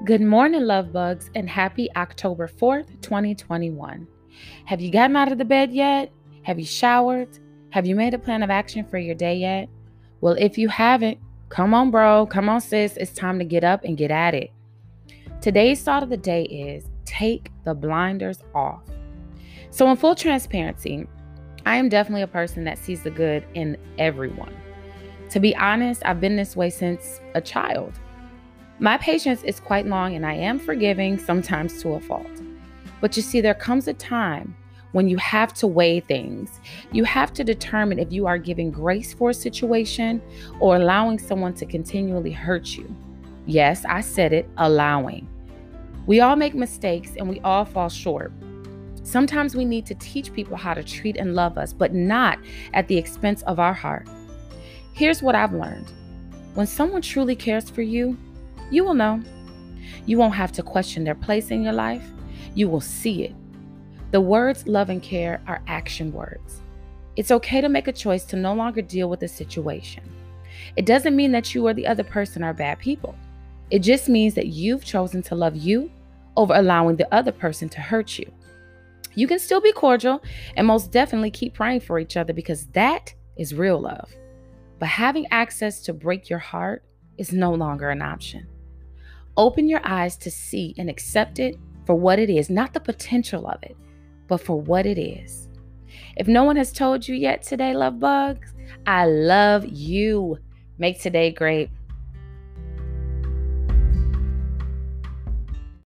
Good morning, love bugs, and happy October 4th, 2021. Have you gotten out of the bed yet? Have you showered? Have you made a plan of action for your day yet? Well, if you haven't, come on, bro. Come on, sis. It's time to get up and get at it. Today's thought of the day is take the blinders off. So, in full transparency, I am definitely a person that sees the good in everyone. To be honest, I've been this way since a child. My patience is quite long and I am forgiving, sometimes to a fault. But you see, there comes a time when you have to weigh things. You have to determine if you are giving grace for a situation or allowing someone to continually hurt you. Yes, I said it, allowing. We all make mistakes and we all fall short. Sometimes we need to teach people how to treat and love us, but not at the expense of our heart. Here's what I've learned when someone truly cares for you, you will know. You won't have to question their place in your life, you will see it. The words love and care are action words. It's okay to make a choice to no longer deal with a situation. It doesn't mean that you or the other person are bad people. It just means that you've chosen to love you over allowing the other person to hurt you. You can still be cordial and most definitely keep praying for each other because that is real love. But having access to break your heart is no longer an option. Open your eyes to see and accept it for what it is, not the potential of it, but for what it is. If no one has told you yet today, love bugs, I love you. Make today great.